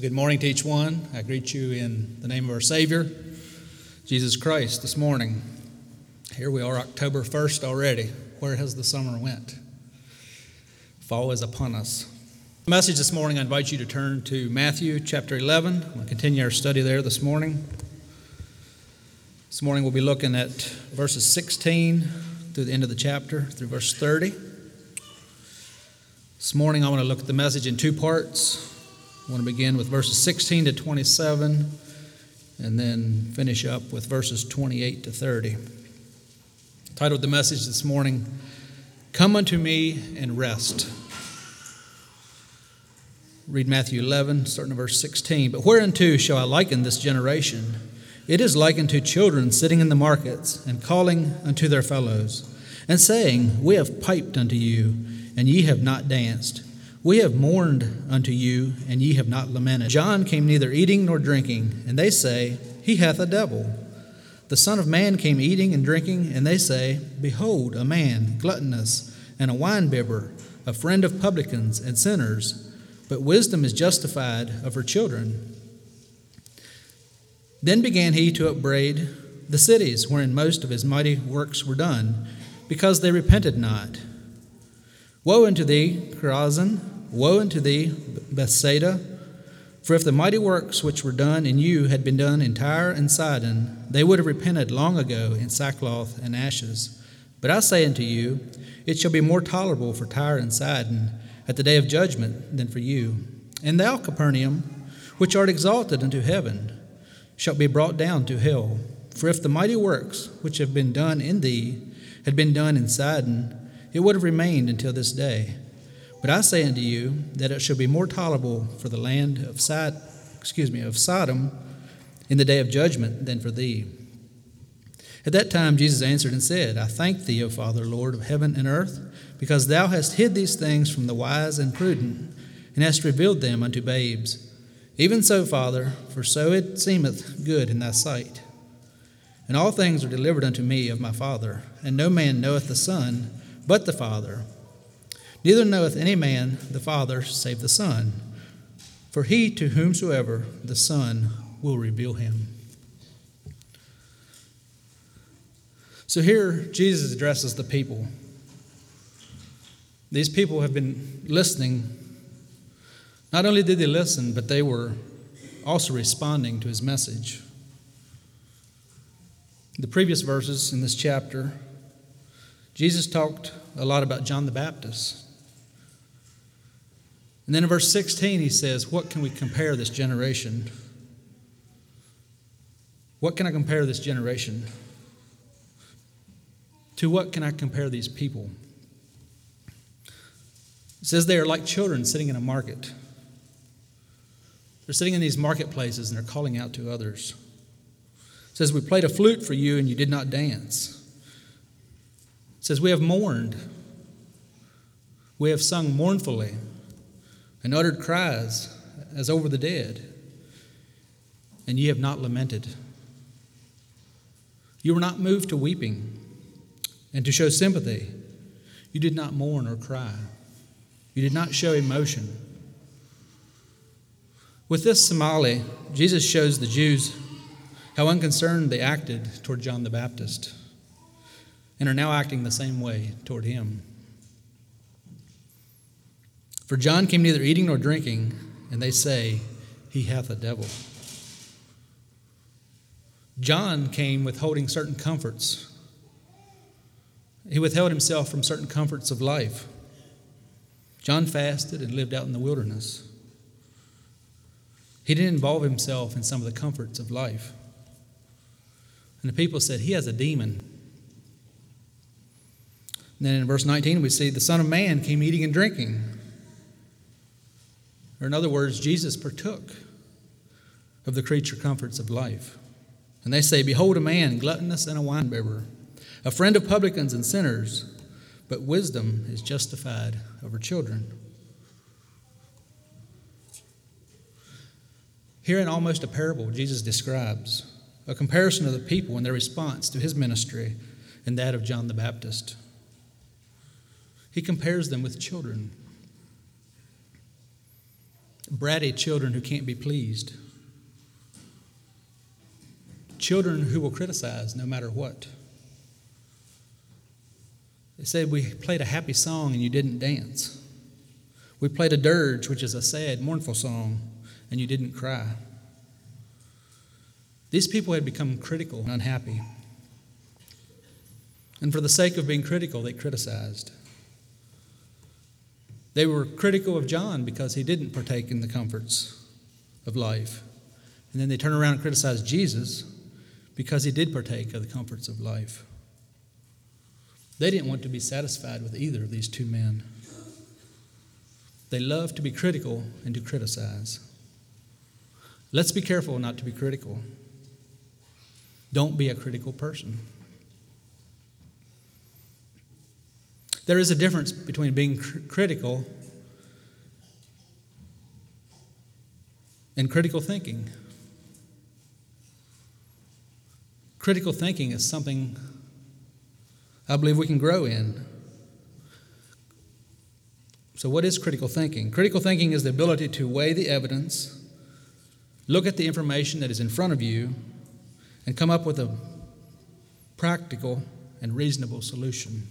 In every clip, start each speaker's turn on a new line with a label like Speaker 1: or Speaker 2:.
Speaker 1: Good morning to each one. I greet you in the name of our Savior, Jesus Christ, this morning. Here we are, October 1st already. Where has the summer went? Fall is upon us. The message this morning, I invite you to turn to Matthew chapter 11. We'll continue our study there this morning. This morning we'll be looking at verses 16 through the end of the chapter, through verse 30. This morning I want to look at the message in two parts. I want to begin with verses 16 to 27 and then finish up with verses 28 to 30. Titled the message this morning, Come unto me and rest. Read Matthew 11, starting at verse 16. But whereunto shall I liken this generation? It is like unto children sitting in the markets and calling unto their fellows, and saying, We have piped unto you, and ye have not danced. We have mourned unto you, and ye have not lamented. John came neither eating nor drinking, and they say, He hath a devil. The Son of Man came eating and drinking, and they say, Behold, a man, gluttonous, and a winebibber, a friend of publicans and sinners. But wisdom is justified of her children. Then began he to upbraid the cities wherein most of his mighty works were done, because they repented not. Woe unto thee, Chorazin! Woe unto thee, Bethsaida! For if the mighty works which were done in you had been done in Tyre and Sidon, they would have repented long ago in sackcloth and ashes. But I say unto you, it shall be more tolerable for Tyre and Sidon at the day of judgment than for you. And thou, Capernaum, which art exalted unto heaven, shalt be brought down to hell. For if the mighty works which have been done in thee had been done in Sidon, it would have remained until this day. But I say unto you that it shall be more tolerable for the land of Sod, excuse me, of Sodom in the day of judgment than for thee. At that time Jesus answered and said, I thank thee, O Father, Lord of heaven and earth, because thou hast hid these things from the wise and prudent, and hast revealed them unto babes. Even so, Father, for so it seemeth good in thy sight. And all things are delivered unto me of my Father, and no man knoweth the Son but the Father. Neither knoweth any man the Father save the Son, for he to whomsoever the Son will reveal him. So here Jesus addresses the people. These people have been listening. Not only did they listen, but they were also responding to his message. The previous verses in this chapter Jesus talked a lot about John the Baptist. And then in verse 16, he says, What can we compare this generation? What can I compare this generation? To what can I compare these people? It says they are like children sitting in a market. They're sitting in these marketplaces and they're calling out to others. It says, We played a flute for you and you did not dance. Says, We have mourned. We have sung mournfully and uttered cries as over the dead, and ye have not lamented. You were not moved to weeping and to show sympathy. You did not mourn or cry. You did not show emotion. With this simile, Jesus shows the Jews how unconcerned they acted toward John the Baptist and are now acting the same way toward him. For John came neither eating nor drinking, and they say, He hath a devil. John came withholding certain comforts. He withheld himself from certain comforts of life. John fasted and lived out in the wilderness. He didn't involve himself in some of the comforts of life. And the people said, He has a demon. And then in verse 19, we see the Son of Man came eating and drinking. Or, in other words, Jesus partook of the creature comforts of life. And they say, Behold, a man, gluttonous and a winebibber, a friend of publicans and sinners, but wisdom is justified of her children. Here, in almost a parable, Jesus describes a comparison of the people and their response to his ministry and that of John the Baptist. He compares them with children. bratty children who can't be pleased, children who will criticize no matter what. They said we played a happy song and you didn't dance. We played a dirge, which is a sad, mournful song, and you didn't cry. These people had become critical and unhappy. And for the sake of being critical, they criticized. They were critical of John because he didn't partake in the comforts of life. And then they turn around and criticize Jesus because he did partake of the comforts of life. They didn't want to be satisfied with either of these two men. They love to be critical and to criticize. Let's be careful not to be critical. Don't be a critical person. There is a difference between being cr- critical and critical thinking. Critical thinking is something I believe we can grow in. So, what is critical thinking? Critical thinking is the ability to weigh the evidence, look at the information that is in front of you, and come up with a practical and reasonable solution.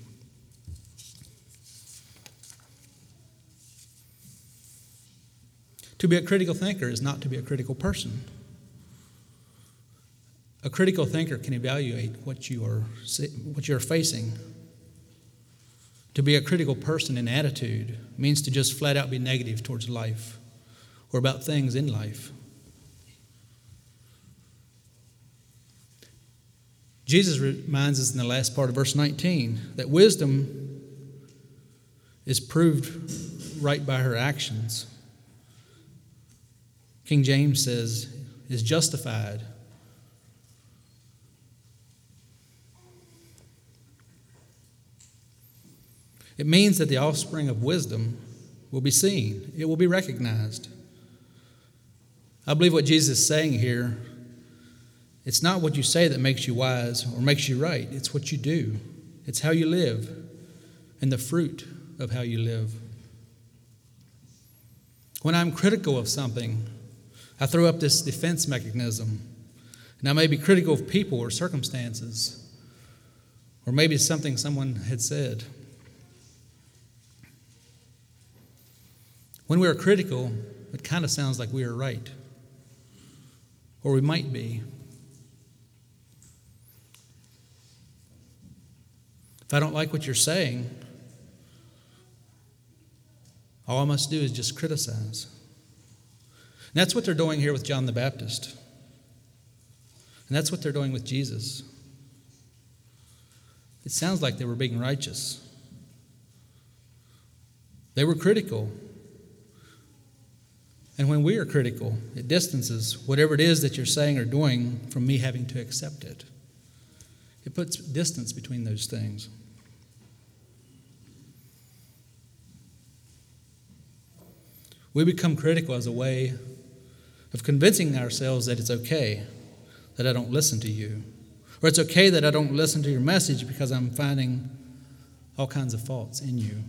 Speaker 1: To be a critical thinker is not to be a critical person. A critical thinker can evaluate what you are, what you're facing. To be a critical person in attitude means to just flat out be negative towards life or about things in life. Jesus reminds us in the last part of verse 19 that wisdom is proved right by her actions. King James says, is justified. It means that the offspring of wisdom will be seen, it will be recognized. I believe what Jesus is saying here it's not what you say that makes you wise or makes you right, it's what you do, it's how you live and the fruit of how you live. When I'm critical of something, I throw up this defense mechanism. And I may be critical of people or circumstances, or maybe something someone had said. When we are critical, it kind of sounds like we are right, or we might be. If I don't like what you're saying, all I must do is just criticize. And that's what they're doing here with John the Baptist. And that's what they're doing with Jesus. It sounds like they were being righteous. They were critical. And when we are critical, it distances whatever it is that you're saying or doing from me having to accept it. It puts distance between those things. We become critical as a way of convincing ourselves that it's okay that I don't listen to you, or it's okay that I don't listen to your message because I'm finding all kinds of faults in you.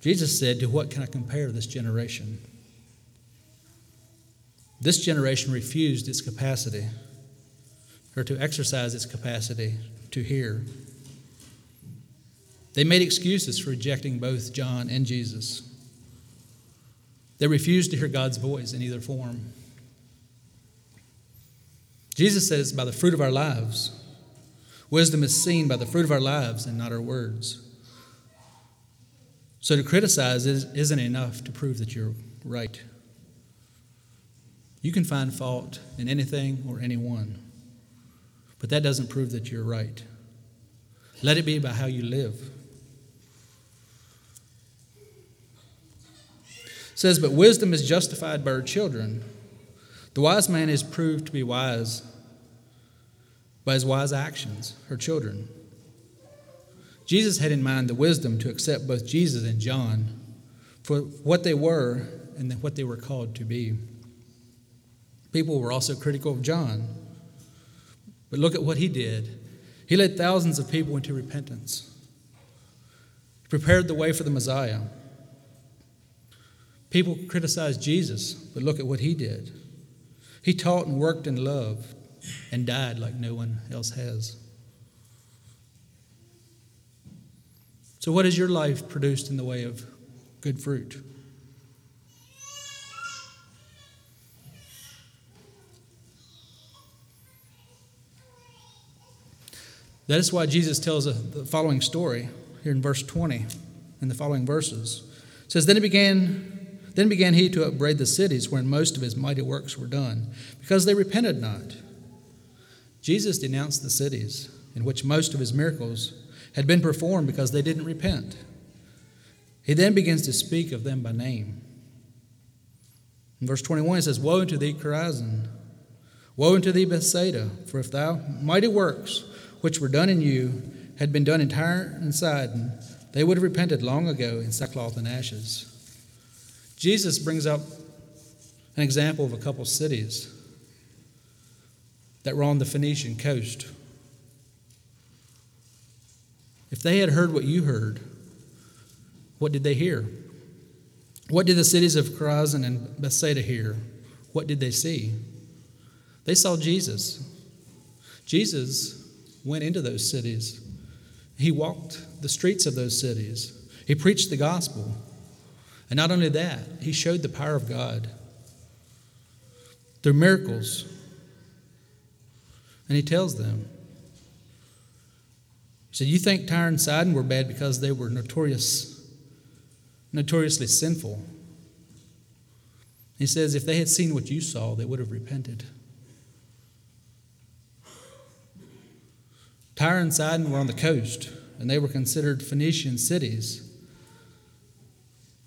Speaker 1: Jesus said, To what can I compare this generation? This generation refused its capacity, or to exercise its capacity to hear. They made excuses for rejecting both John and Jesus. They refuse to hear God's voice in either form. Jesus says, by the fruit of our lives. Wisdom is seen by the fruit of our lives and not our words. So to criticize isn't enough to prove that you're right. You can find fault in anything or anyone, but that doesn't prove that you're right. Let it be by how you live. Says, But wisdom is justified by her children. The wise man is proved to be wise by his wise actions, her children. Jesus had in mind the wisdom to accept both Jesus and John for what they were and what they were called to be. People were also critical of John. But look at what he did. He led thousands of people into repentance. He prepared the way for the Messiah. People criticize Jesus, but look at what he did. He taught and worked in love and died like no one else has. So, what has your life produced in the way of good fruit? That is why Jesus tells the following story here in verse 20 in the following verses. It says, Then he began then began he to upbraid the cities wherein most of his mighty works were done, because they repented not. Jesus denounced the cities in which most of his miracles had been performed because they didn't repent. He then begins to speak of them by name. In verse 21, he says, Woe unto thee, Chorazin! Woe unto thee, Bethsaida! For if thou mighty works which were done in you had been done in Tyre and Sidon, they would have repented long ago in sackcloth and ashes. Jesus brings up an example of a couple cities that were on the Phoenician coast. If they had heard what you heard, what did they hear? What did the cities of Chorazin and Bethsaida hear? What did they see? They saw Jesus. Jesus went into those cities. He walked the streets of those cities. He preached the gospel. And not only that, he showed the power of God through miracles. And he tells them, He said, You think Tyre and Sidon were bad because they were notorious, notoriously sinful. He says, If they had seen what you saw, they would have repented. Tyre and Sidon were on the coast, and they were considered Phoenician cities.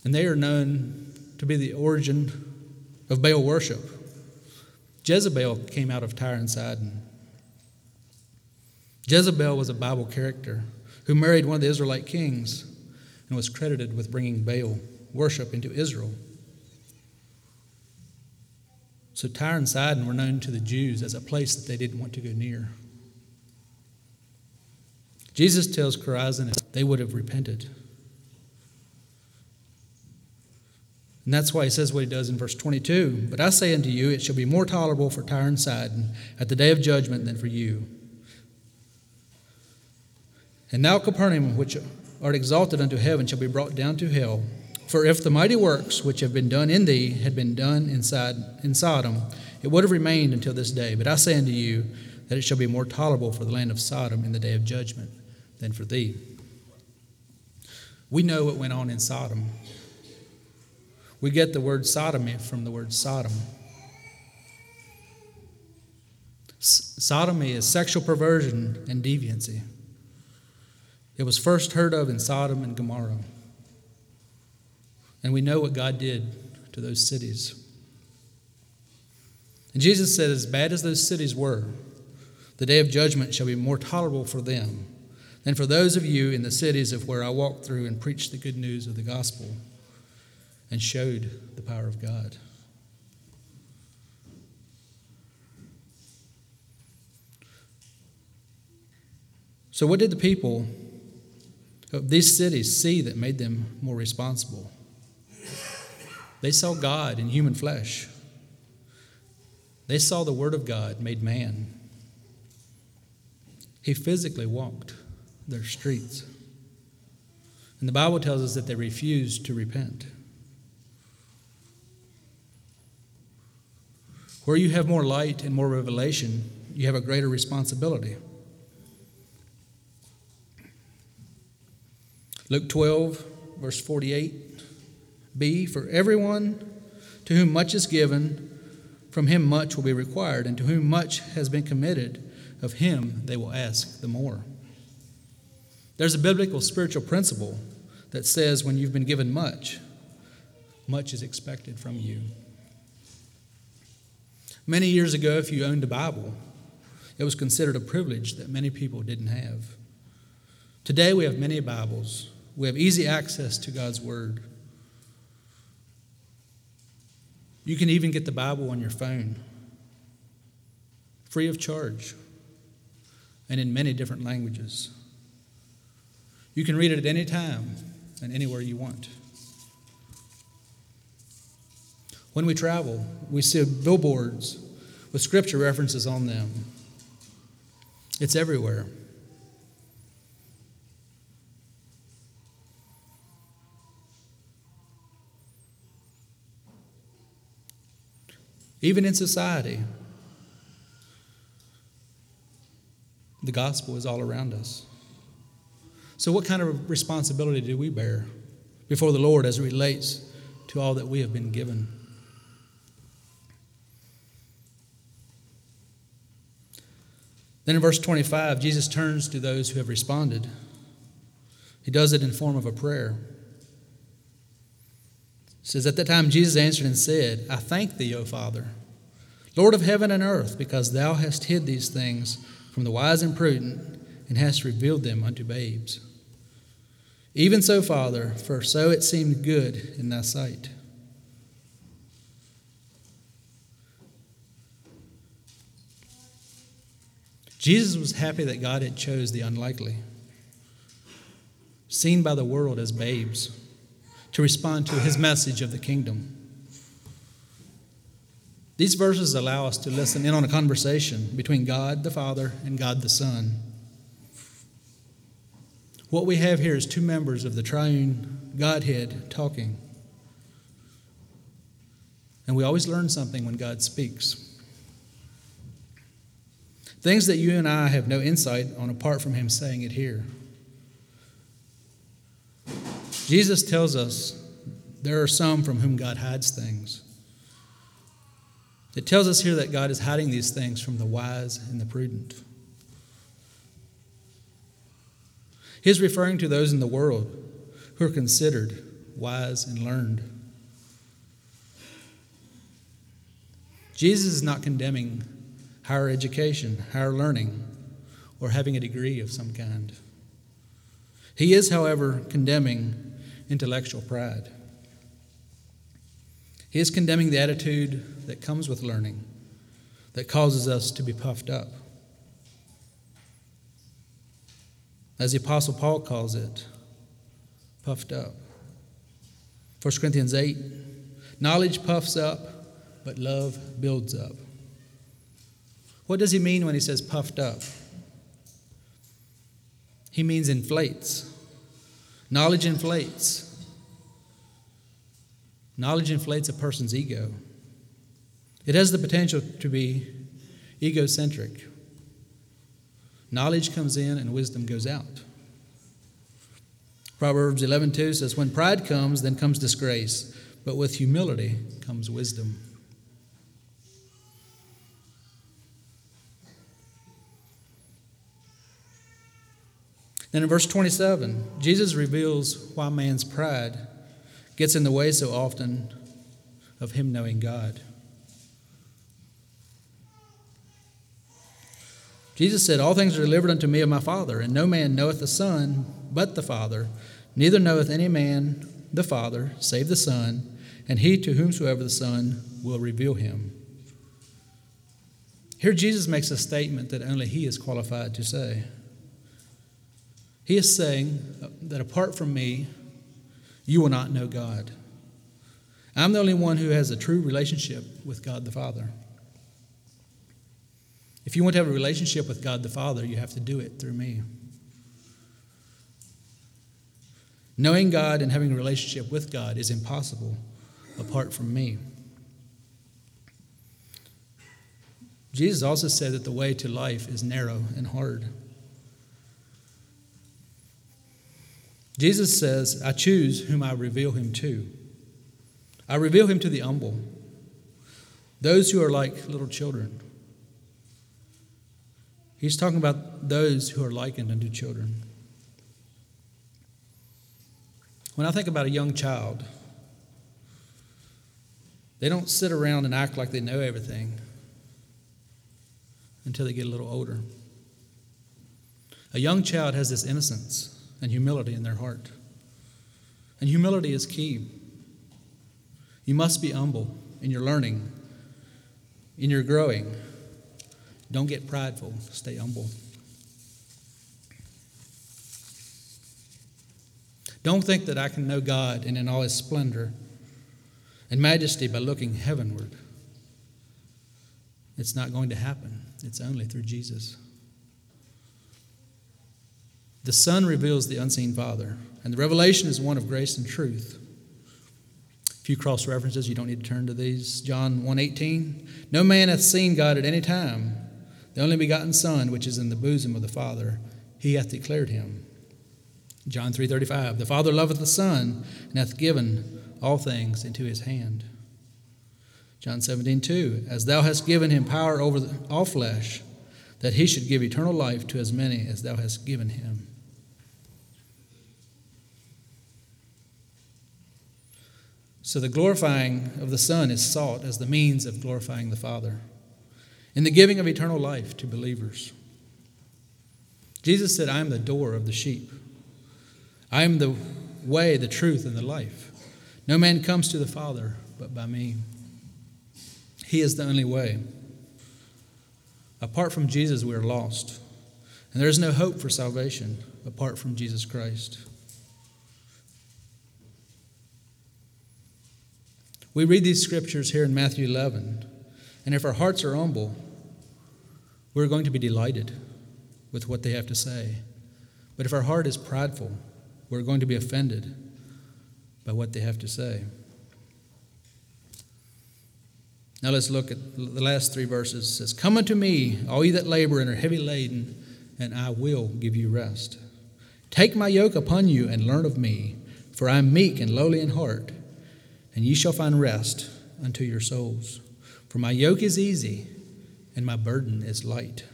Speaker 1: And they are known to be the origin of Baal worship. Jezebel came out of Tyre and Sidon. Jezebel was a Bible character who married one of the Israelite kings and was credited with bringing Baal worship into Israel. So Tyre and Sidon were known to the Jews as a place that they didn't want to go near. Jesus tells Chorazin they would have repented. And that's why he says what he does in verse 22 But I say unto you, it shall be more tolerable for Tyre and Sidon at the day of judgment than for you. And now, Capernaum, which art exalted unto heaven, shall be brought down to hell. For if the mighty works which have been done in thee had been done inside in Sodom, it would have remained until this day. But I say unto you that it shall be more tolerable for the land of Sodom in the day of judgment than for thee. We know what went on in Sodom. We get the word sodomy from the word Sodom. Sodomy is sexual perversion and deviancy. It was first heard of in Sodom and Gomorrah. And we know what God did to those cities. And Jesus said, As bad as those cities were, the day of judgment shall be more tolerable for them than for those of you in the cities of where I walked through and preached the good news of the gospel and showed the power of God. So, what did the people of these cities see that made them more responsible? They saw God in human flesh. They saw the Word of God made man. He physically walked their streets. And the Bible tells us that they refused to repent. Where you have more light and more revelation, you have a greater responsibility. Luke 12, verse 48 B, for everyone to whom much is given, from him much will be required, and to whom much has been committed, of him they will ask the more. There's a biblical spiritual principle that says when you've been given much, much is expected from you. Many years ago, if you owned a Bible, it was considered a privilege that many people didn't have. Today, we have many Bibles. We have easy access to God's Word. You can even get the Bible on your phone, free of charge, and in many different languages. You can read it at any time and anywhere you want. When we travel, we see billboards with scripture references on them. It's everywhere. Even in society, the gospel is all around us. So, what kind of responsibility do we bear before the Lord as it relates to all that we have been given? Then in verse 25, Jesus turns to those who have responded. He does it in form of a prayer. It says, At that time Jesus answered and said, I thank thee, O Father, Lord of heaven and earth, because thou hast hid these things from the wise and prudent, and hast revealed them unto babes. Even so, Father, for so it seemed good in thy sight. Jesus was happy that God had chose the unlikely, seen by the world as babes, to respond to his message of the kingdom. These verses allow us to listen in on a conversation between God the Father and God the Son. What we have here is two members of the triune Godhead talking. And we always learn something when God speaks. Things that you and I have no insight on apart from Him saying it here. Jesus tells us there are some from whom God hides things. It tells us here that God is hiding these things from the wise and the prudent. He's referring to those in the world who are considered wise and learned. Jesus is not condemning higher education, higher learning, or having a degree of some kind. He is, however, condemning intellectual pride. He is condemning the attitude that comes with learning, that causes us to be puffed up. As the Apostle Paul calls it, puffed up. 1 Corinthians 8 knowledge puffs up, but love builds up. What does he mean when he says puffed up? He means inflates. Knowledge inflates. Knowledge inflates a person's ego. It has the potential to be egocentric. Knowledge comes in and wisdom goes out. Proverbs 11:2 says when pride comes then comes disgrace, but with humility comes wisdom. Then in verse 27, Jesus reveals why man's pride gets in the way so often of him knowing God. Jesus said, All things are delivered unto me of my Father, and no man knoweth the Son but the Father, neither knoweth any man the Father save the Son, and he to whomsoever the Son will reveal him. Here, Jesus makes a statement that only he is qualified to say. He is saying that apart from me, you will not know God. I'm the only one who has a true relationship with God the Father. If you want to have a relationship with God the Father, you have to do it through me. Knowing God and having a relationship with God is impossible apart from me. Jesus also said that the way to life is narrow and hard. Jesus says, I choose whom I reveal him to. I reveal him to the humble, those who are like little children. He's talking about those who are likened unto children. When I think about a young child, they don't sit around and act like they know everything until they get a little older. A young child has this innocence and humility in their heart. And humility is key. You must be humble in your learning, in your growing. Don't get prideful, stay humble. Don't think that I can know God and in all his splendor and majesty by looking heavenward. It's not going to happen, it's only through Jesus. The Son reveals the unseen Father, and the revelation is one of grace and truth. A few cross references, you don't need to turn to these. John 1:18, No man hath seen God at any time. The only begotten Son, which is in the bosom of the Father, he hath declared him. John 3:35, The Father loveth the Son, and hath given all things into his hand. John 17, 2, As thou hast given him power over all flesh, that he should give eternal life to as many as thou hast given him. So the glorifying of the Son is sought as the means of glorifying the Father in the giving of eternal life to believers. Jesus said, I am the door of the sheep. I am the way, the truth, and the life. No man comes to the Father but by me. He is the only way. Apart from Jesus, we are lost. And there is no hope for salvation apart from Jesus Christ. We read these scriptures here in Matthew 11, and if our hearts are humble, we're going to be delighted with what they have to say. But if our heart is prideful, we're going to be offended by what they have to say. Now let's look at the last three verses. It says, Come unto me, all ye that labor and are heavy laden, and I will give you rest. Take my yoke upon you and learn of me, for I am meek and lowly in heart, and ye shall find rest unto your souls. For my yoke is easy and my burden is light.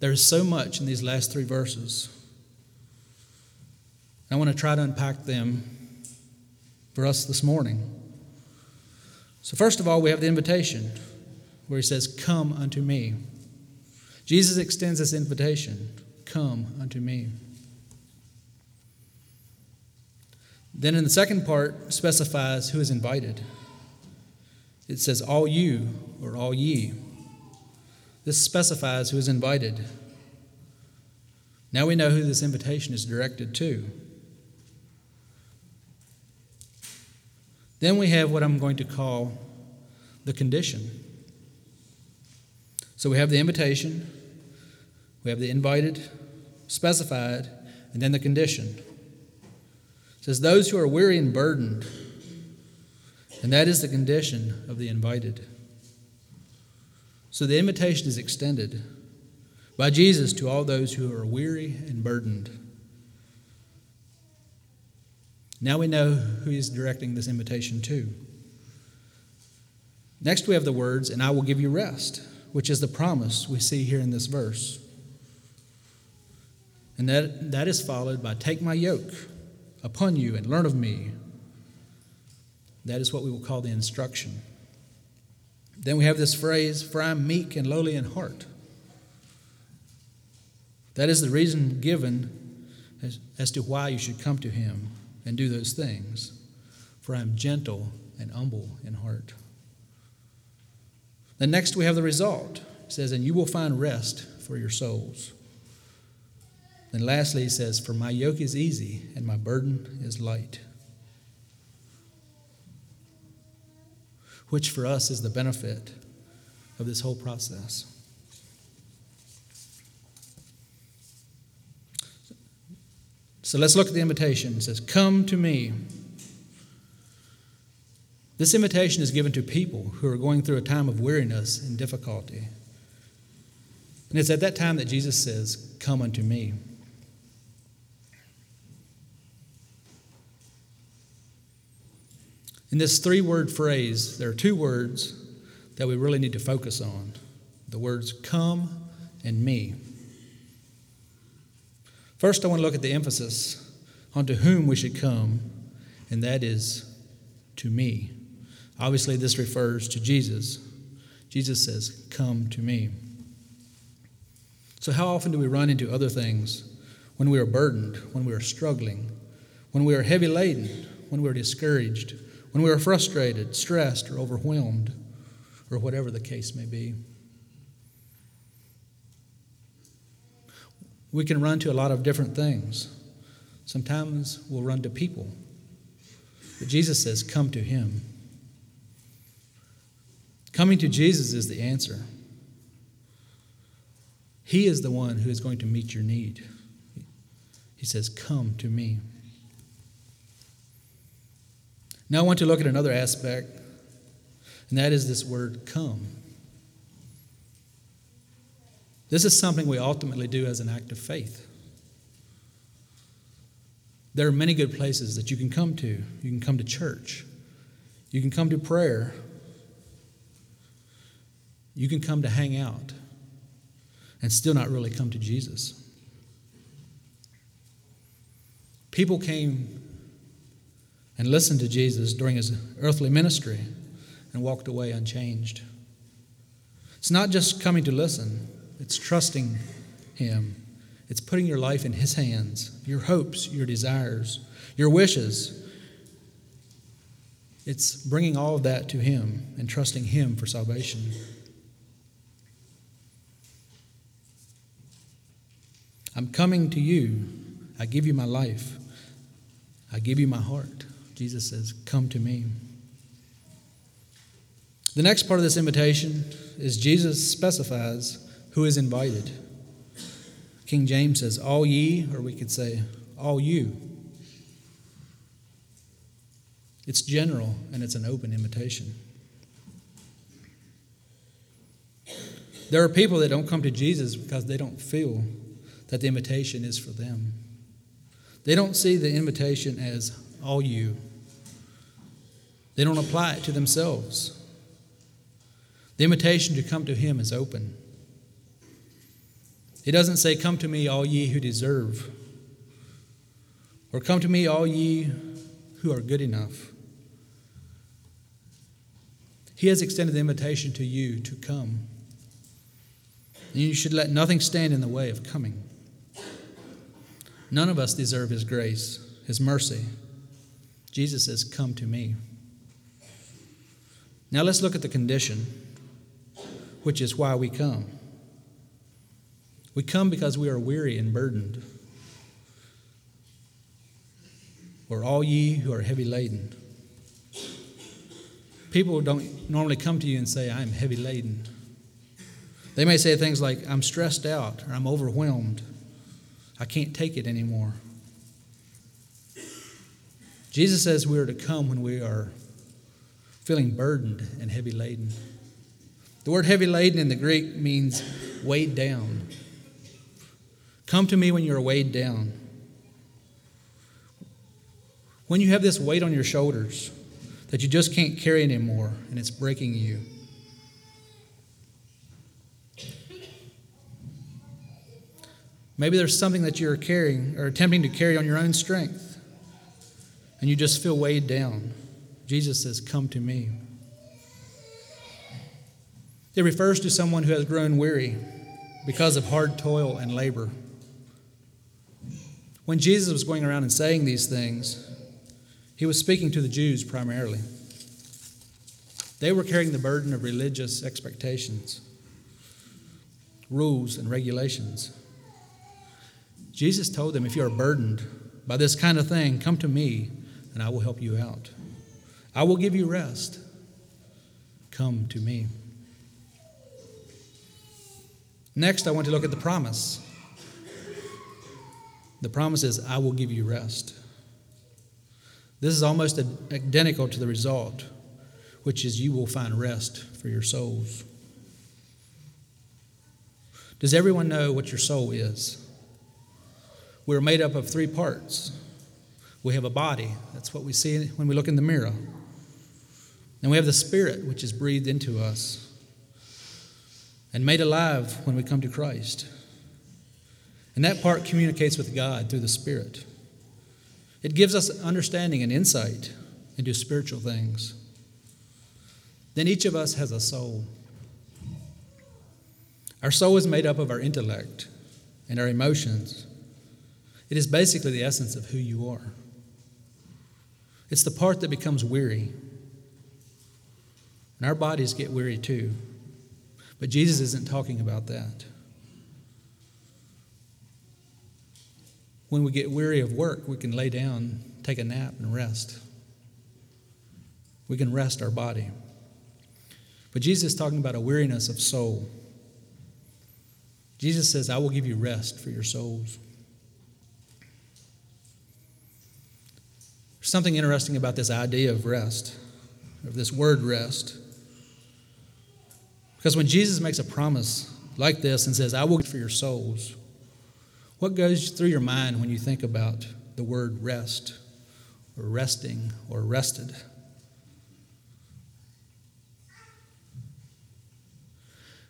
Speaker 1: There is so much in these last three verses. I want to try to unpack them for us this morning. So, first of all, we have the invitation where he says, Come unto me. Jesus extends this invitation Come unto me. Then in the second part, specifies who is invited. It says, All you or all ye. This specifies who is invited. Now we know who this invitation is directed to. Then we have what I'm going to call the condition. So we have the invitation, we have the invited, specified, and then the condition. It says, Those who are weary and burdened, and that is the condition of the invited. So the invitation is extended by Jesus to all those who are weary and burdened. Now we know who he's directing this invitation to. Next, we have the words, and I will give you rest, which is the promise we see here in this verse. And that, that is followed by, Take my yoke upon you and learn of me. That is what we will call the instruction. Then we have this phrase, For I am meek and lowly in heart. That is the reason given as, as to why you should come to him and do those things, for I am gentle and humble in heart. Then next we have the result. It says, And you will find rest for your souls. Then lastly, he says, For my yoke is easy and my burden is light. Which for us is the benefit of this whole process. So let's look at the invitation. It says, Come to me. This invitation is given to people who are going through a time of weariness and difficulty. And it's at that time that Jesus says, Come unto me. In this three word phrase, there are two words that we really need to focus on the words come and me. First, I want to look at the emphasis on to whom we should come, and that is to me. Obviously, this refers to Jesus. Jesus says, Come to me. So, how often do we run into other things when we are burdened, when we are struggling, when we are heavy laden, when we are discouraged, when we are frustrated, stressed, or overwhelmed, or whatever the case may be? We can run to a lot of different things. Sometimes we'll run to people. But Jesus says, Come to him. Coming to Jesus is the answer. He is the one who is going to meet your need. He says, Come to me. Now I want to look at another aspect, and that is this word come. This is something we ultimately do as an act of faith. There are many good places that you can come to. You can come to church, you can come to prayer, you can come to hang out, and still not really come to Jesus. People came and listened to Jesus during his earthly ministry and walked away unchanged. It's not just coming to listen, it's trusting him. It's putting your life in his hands, your hopes, your desires, your wishes. It's bringing all of that to him and trusting him for salvation. I'm coming to you. I give you my life. I give you my heart. Jesus says, Come to me. The next part of this invitation is Jesus specifies who is invited. King James says, All ye, or we could say, All you. It's general and it's an open invitation. There are people that don't come to Jesus because they don't feel that the invitation is for them. They don't see the invitation as all you. They don't apply it to themselves. The invitation to come to Him is open. It doesn't say, Come to me, all ye who deserve, or come to me, all ye who are good enough. He has extended the invitation to you to come. And you should let nothing stand in the way of coming. None of us deserve His grace, His mercy. Jesus says, Come to me. Now let's look at the condition, which is why we come. We come because we are weary and burdened. Or all ye who are heavy laden. People don't normally come to you and say, I am heavy laden. They may say things like, I'm stressed out or I'm overwhelmed. I can't take it anymore. Jesus says we are to come when we are feeling burdened and heavy laden. The word heavy laden in the Greek means weighed down. Come to me when you're weighed down. When you have this weight on your shoulders that you just can't carry anymore and it's breaking you. Maybe there's something that you're carrying or attempting to carry on your own strength, and you just feel weighed down. Jesus says, Come to me. It refers to someone who has grown weary because of hard toil and labor. When Jesus was going around and saying these things, he was speaking to the Jews primarily. They were carrying the burden of religious expectations, rules, and regulations. Jesus told them, If you are burdened by this kind of thing, come to me and I will help you out. I will give you rest. Come to me. Next, I want to look at the promise. The promise is, I will give you rest. This is almost identical to the result, which is, you will find rest for your souls. Does everyone know what your soul is? We're made up of three parts. We have a body, that's what we see when we look in the mirror. And we have the spirit, which is breathed into us and made alive when we come to Christ. And that part communicates with God through the Spirit. It gives us understanding and insight into spiritual things. Then each of us has a soul. Our soul is made up of our intellect and our emotions it is basically the essence of who you are. It's the part that becomes weary. And our bodies get weary too. But Jesus isn't talking about that. When we get weary of work, we can lay down, take a nap, and rest. We can rest our body. But Jesus is talking about a weariness of soul. Jesus says, I will give you rest for your souls. There's something interesting about this idea of rest, of this word rest. Because when Jesus makes a promise like this and says, I will for your souls, what goes through your mind when you think about the word rest, or resting, or rested?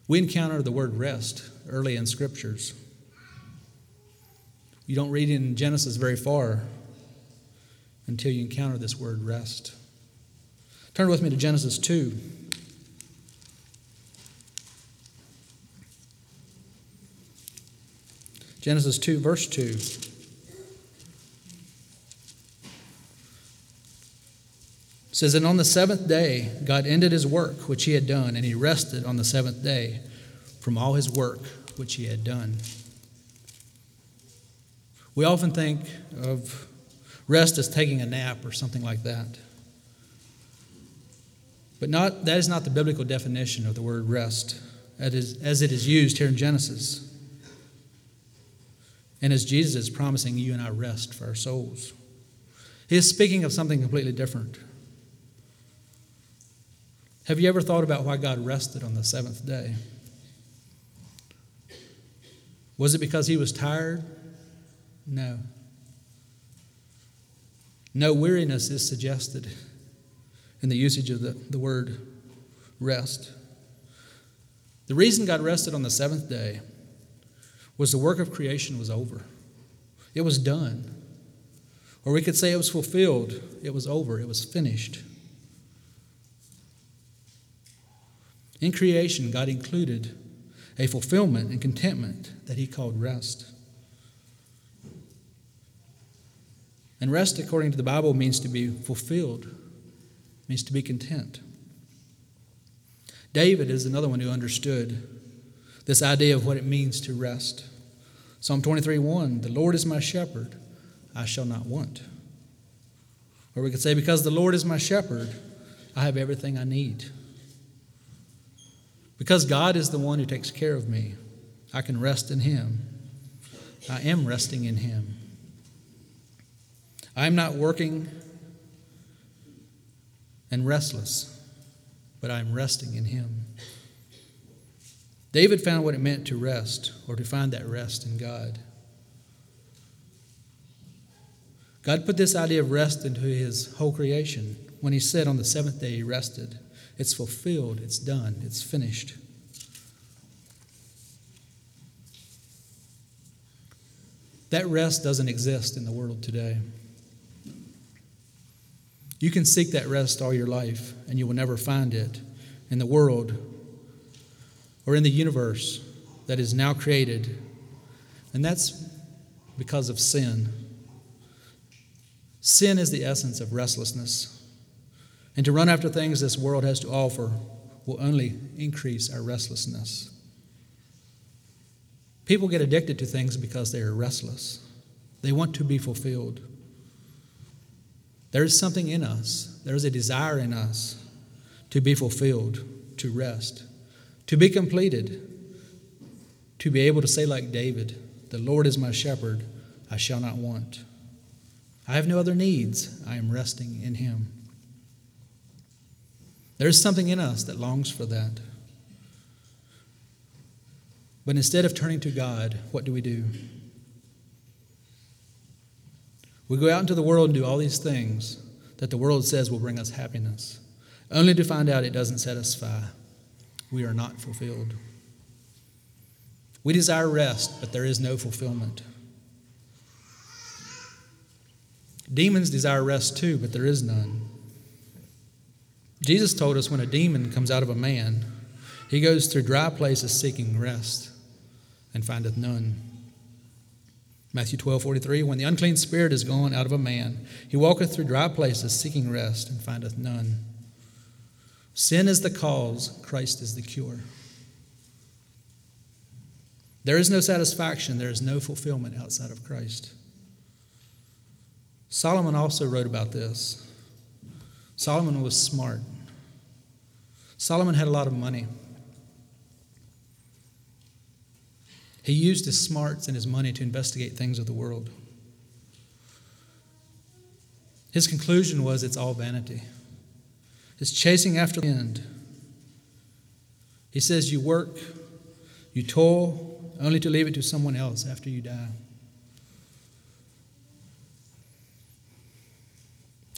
Speaker 1: We encounter the word rest early in scriptures. You don't read in Genesis very far until you encounter this word rest. Turn with me to Genesis 2. Genesis 2, verse 2. says, And on the seventh day, God ended his work which he had done, and he rested on the seventh day from all his work which he had done. We often think of rest as taking a nap or something like that. But not, that is not the biblical definition of the word rest as it is used here in Genesis and as Jesus is promising you and I rest for our souls. He is speaking of something completely different. Have you ever thought about why God rested on the seventh day? Was it because he was tired? No. No weariness is suggested in the usage of the, the word rest. The reason God rested on the seventh day was the work of creation was over. It was done. Or we could say it was fulfilled. It was over. It was finished. In creation, God included a fulfillment and contentment that He called rest. And rest, according to the Bible, means to be fulfilled, means to be content. David is another one who understood this idea of what it means to rest. Psalm 23 1 The Lord is my shepherd, I shall not want. Or we could say, Because the Lord is my shepherd, I have everything I need. Because God is the one who takes care of me, I can rest in Him. I am resting in Him. I am not working and restless, but I am resting in Him. David found what it meant to rest or to find that rest in God. God put this idea of rest into his whole creation when he said on the seventh day he rested. It's fulfilled, it's done, it's finished. That rest doesn't exist in the world today. You can seek that rest all your life, and you will never find it in the world or in the universe that is now created. And that's because of sin. Sin is the essence of restlessness. And to run after things this world has to offer will only increase our restlessness. People get addicted to things because they are restless, they want to be fulfilled. There is something in us, there is a desire in us to be fulfilled, to rest to be completed, to be able to say, like David, The Lord is my shepherd, I shall not want. I have no other needs, I am resting in Him. There is something in us that longs for that. But instead of turning to God, what do we do? We go out into the world and do all these things that the world says will bring us happiness, only to find out it doesn't satisfy we are not fulfilled. We desire rest, but there is no fulfillment. Demons desire rest too, but there is none. Jesus told us when a demon comes out of a man, he goes through dry places seeking rest and findeth none. Matthew 12, 43, when the unclean spirit is gone out of a man, he walketh through dry places seeking rest and findeth none. Sin is the cause, Christ is the cure. There is no satisfaction, there is no fulfillment outside of Christ. Solomon also wrote about this. Solomon was smart. Solomon had a lot of money. He used his smarts and his money to investigate things of the world. His conclusion was it's all vanity. It's chasing after the end. He says, You work, you toil, only to leave it to someone else after you die.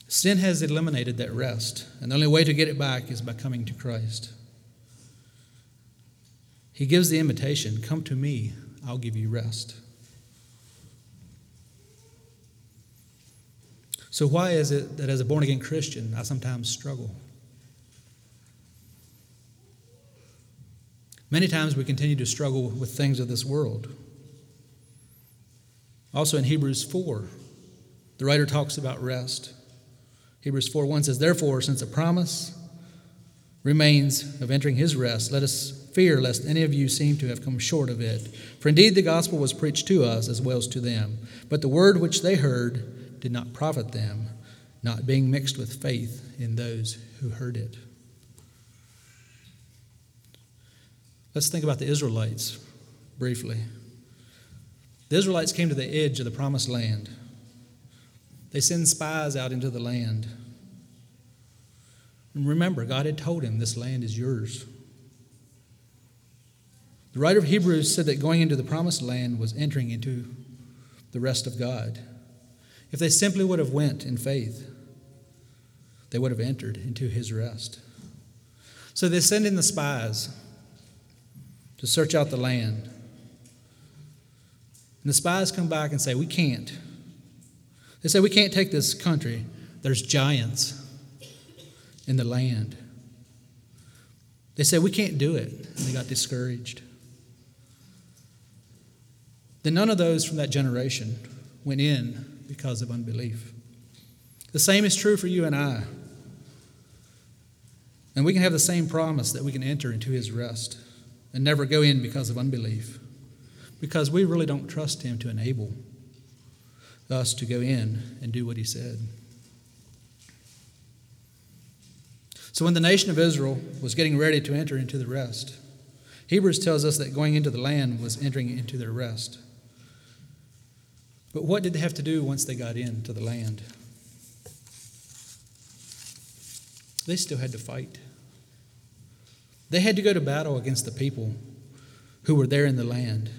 Speaker 1: Sin has eliminated that rest, and the only way to get it back is by coming to Christ. He gives the invitation Come to me, I'll give you rest. So, why is it that as a born again Christian, I sometimes struggle? Many times we continue to struggle with things of this world. Also in Hebrews 4, the writer talks about rest. Hebrews 4 1 says, Therefore, since a promise remains of entering his rest, let us fear lest any of you seem to have come short of it. For indeed the gospel was preached to us as well as to them. But the word which they heard did not profit them, not being mixed with faith in those who heard it. Let's think about the Israelites briefly. The Israelites came to the edge of the promised land. They send spies out into the land. And remember, God had told him, This land is yours. The writer of Hebrews said that going into the promised land was entering into the rest of God. If they simply would have went in faith, they would have entered into his rest. So they send in the spies to search out the land. And the spies come back and say, We can't. They say, We can't take this country. There's giants in the land. They said, We can't do it. And they got discouraged. Then none of those from that generation went in because of unbelief. The same is true for you and I. And we can have the same promise that we can enter into his rest and never go in because of unbelief. Because we really don't trust him to enable us to go in and do what he said. So, when the nation of Israel was getting ready to enter into the rest, Hebrews tells us that going into the land was entering into their rest. But what did they have to do once they got into the land? They still had to fight. They had to go to battle against the people who were there in the land.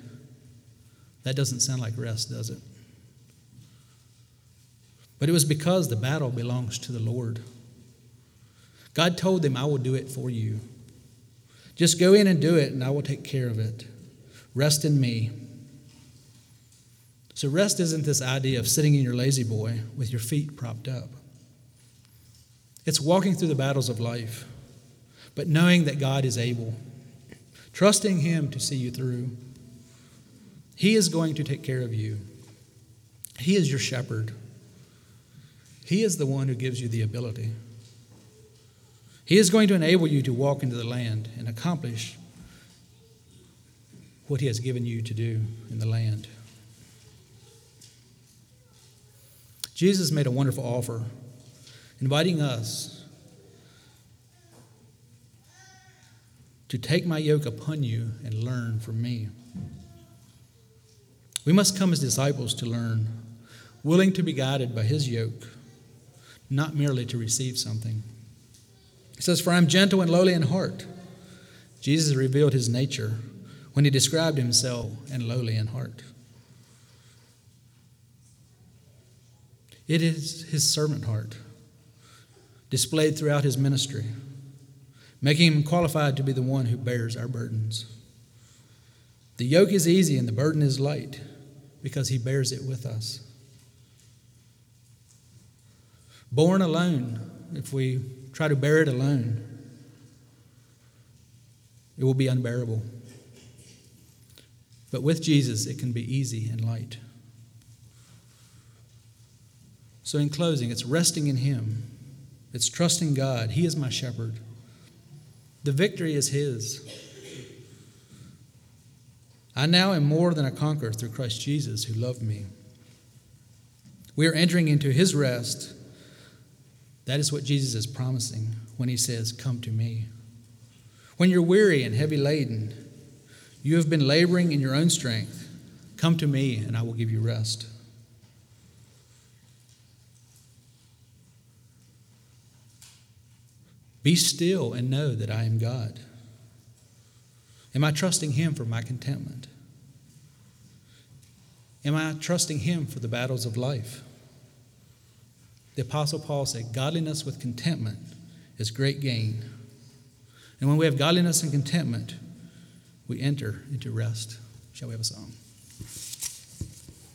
Speaker 1: That doesn't sound like rest, does it? But it was because the battle belongs to the Lord. God told them, I will do it for you. Just go in and do it, and I will take care of it. Rest in me. So, rest isn't this idea of sitting in your La-Z-Boy with your feet propped up. It's walking through the battles of life, but knowing that God is able, trusting Him to see you through. He is going to take care of you, He is your shepherd. He is the one who gives you the ability. He is going to enable you to walk into the land and accomplish what He has given you to do in the land. Jesus made a wonderful offer, inviting us to take my yoke upon you and learn from me. We must come as disciples to learn, willing to be guided by His yoke not merely to receive something. He says, For I'm gentle and lowly in heart. Jesus revealed his nature when he described himself and lowly in heart. It is his servant heart, displayed throughout his ministry, making him qualified to be the one who bears our burdens. The yoke is easy and the burden is light because he bears it with us. Born alone, if we try to bear it alone, it will be unbearable. But with Jesus, it can be easy and light. So, in closing, it's resting in Him, it's trusting God. He is my shepherd. The victory is His. I now am more than a conqueror through Christ Jesus who loved me. We are entering into His rest That is what Jesus is promising when he says, Come to me. When you're weary and heavy laden, you have been laboring in your own strength. Come to me, and I will give you rest. Be still and know that I am God. Am I trusting Him for my contentment? Am I trusting Him for the battles of life? The Apostle Paul said, Godliness with contentment is great gain. And when we have godliness and contentment, we enter into rest. Shall we have a song?